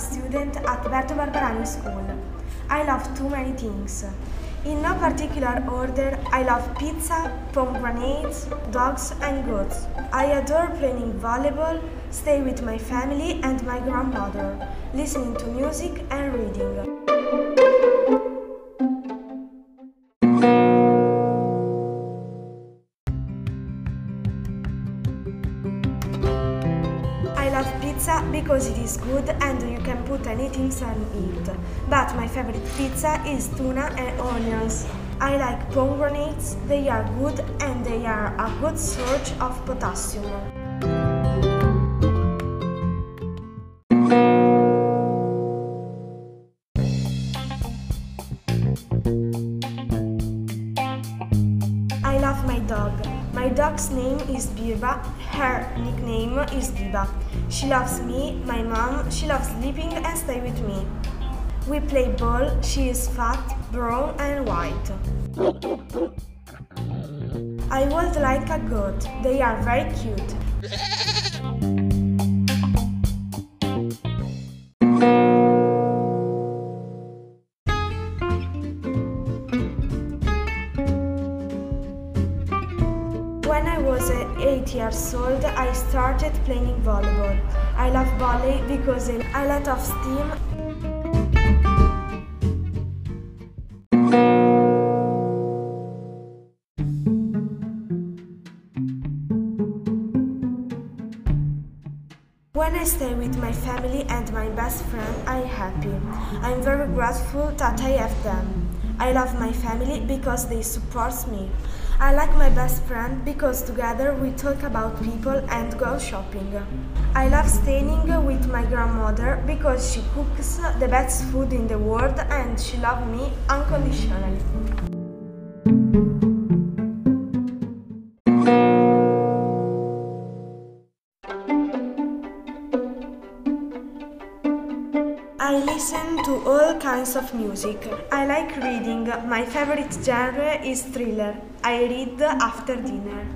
student at Berto Barbarani School. I love too many things. In no particular order, I love pizza, pomegranates, dogs, and goats. I adore playing volleyball, stay with my family and my grandmother, listening to music and reading. Pizza because it is good and you can put anything on it. But my favorite pizza is tuna and onions. I like pomegranates, they are good and they are a good source of potassium. I love my dog. My dog's name is Birba. Her nickname is Biba. She loves me, my mom. She loves sleeping and stay with me. We play ball. She is fat, brown and white. I would like a goat. They are very cute. Was 8 years old, I started playing volleyball. I love volley because it a lot of steam. When I stay with my family and my best friend, I'm happy. I'm very grateful that I have them. I love my family because they support me. I like my best friend because together we talk about people and go shopping. I love staying with my grandmother because she cooks the best food in the world and she loves me unconditionally. I listen to all kinds of music. I like reading. My favorite genre is thriller. I read after dinner.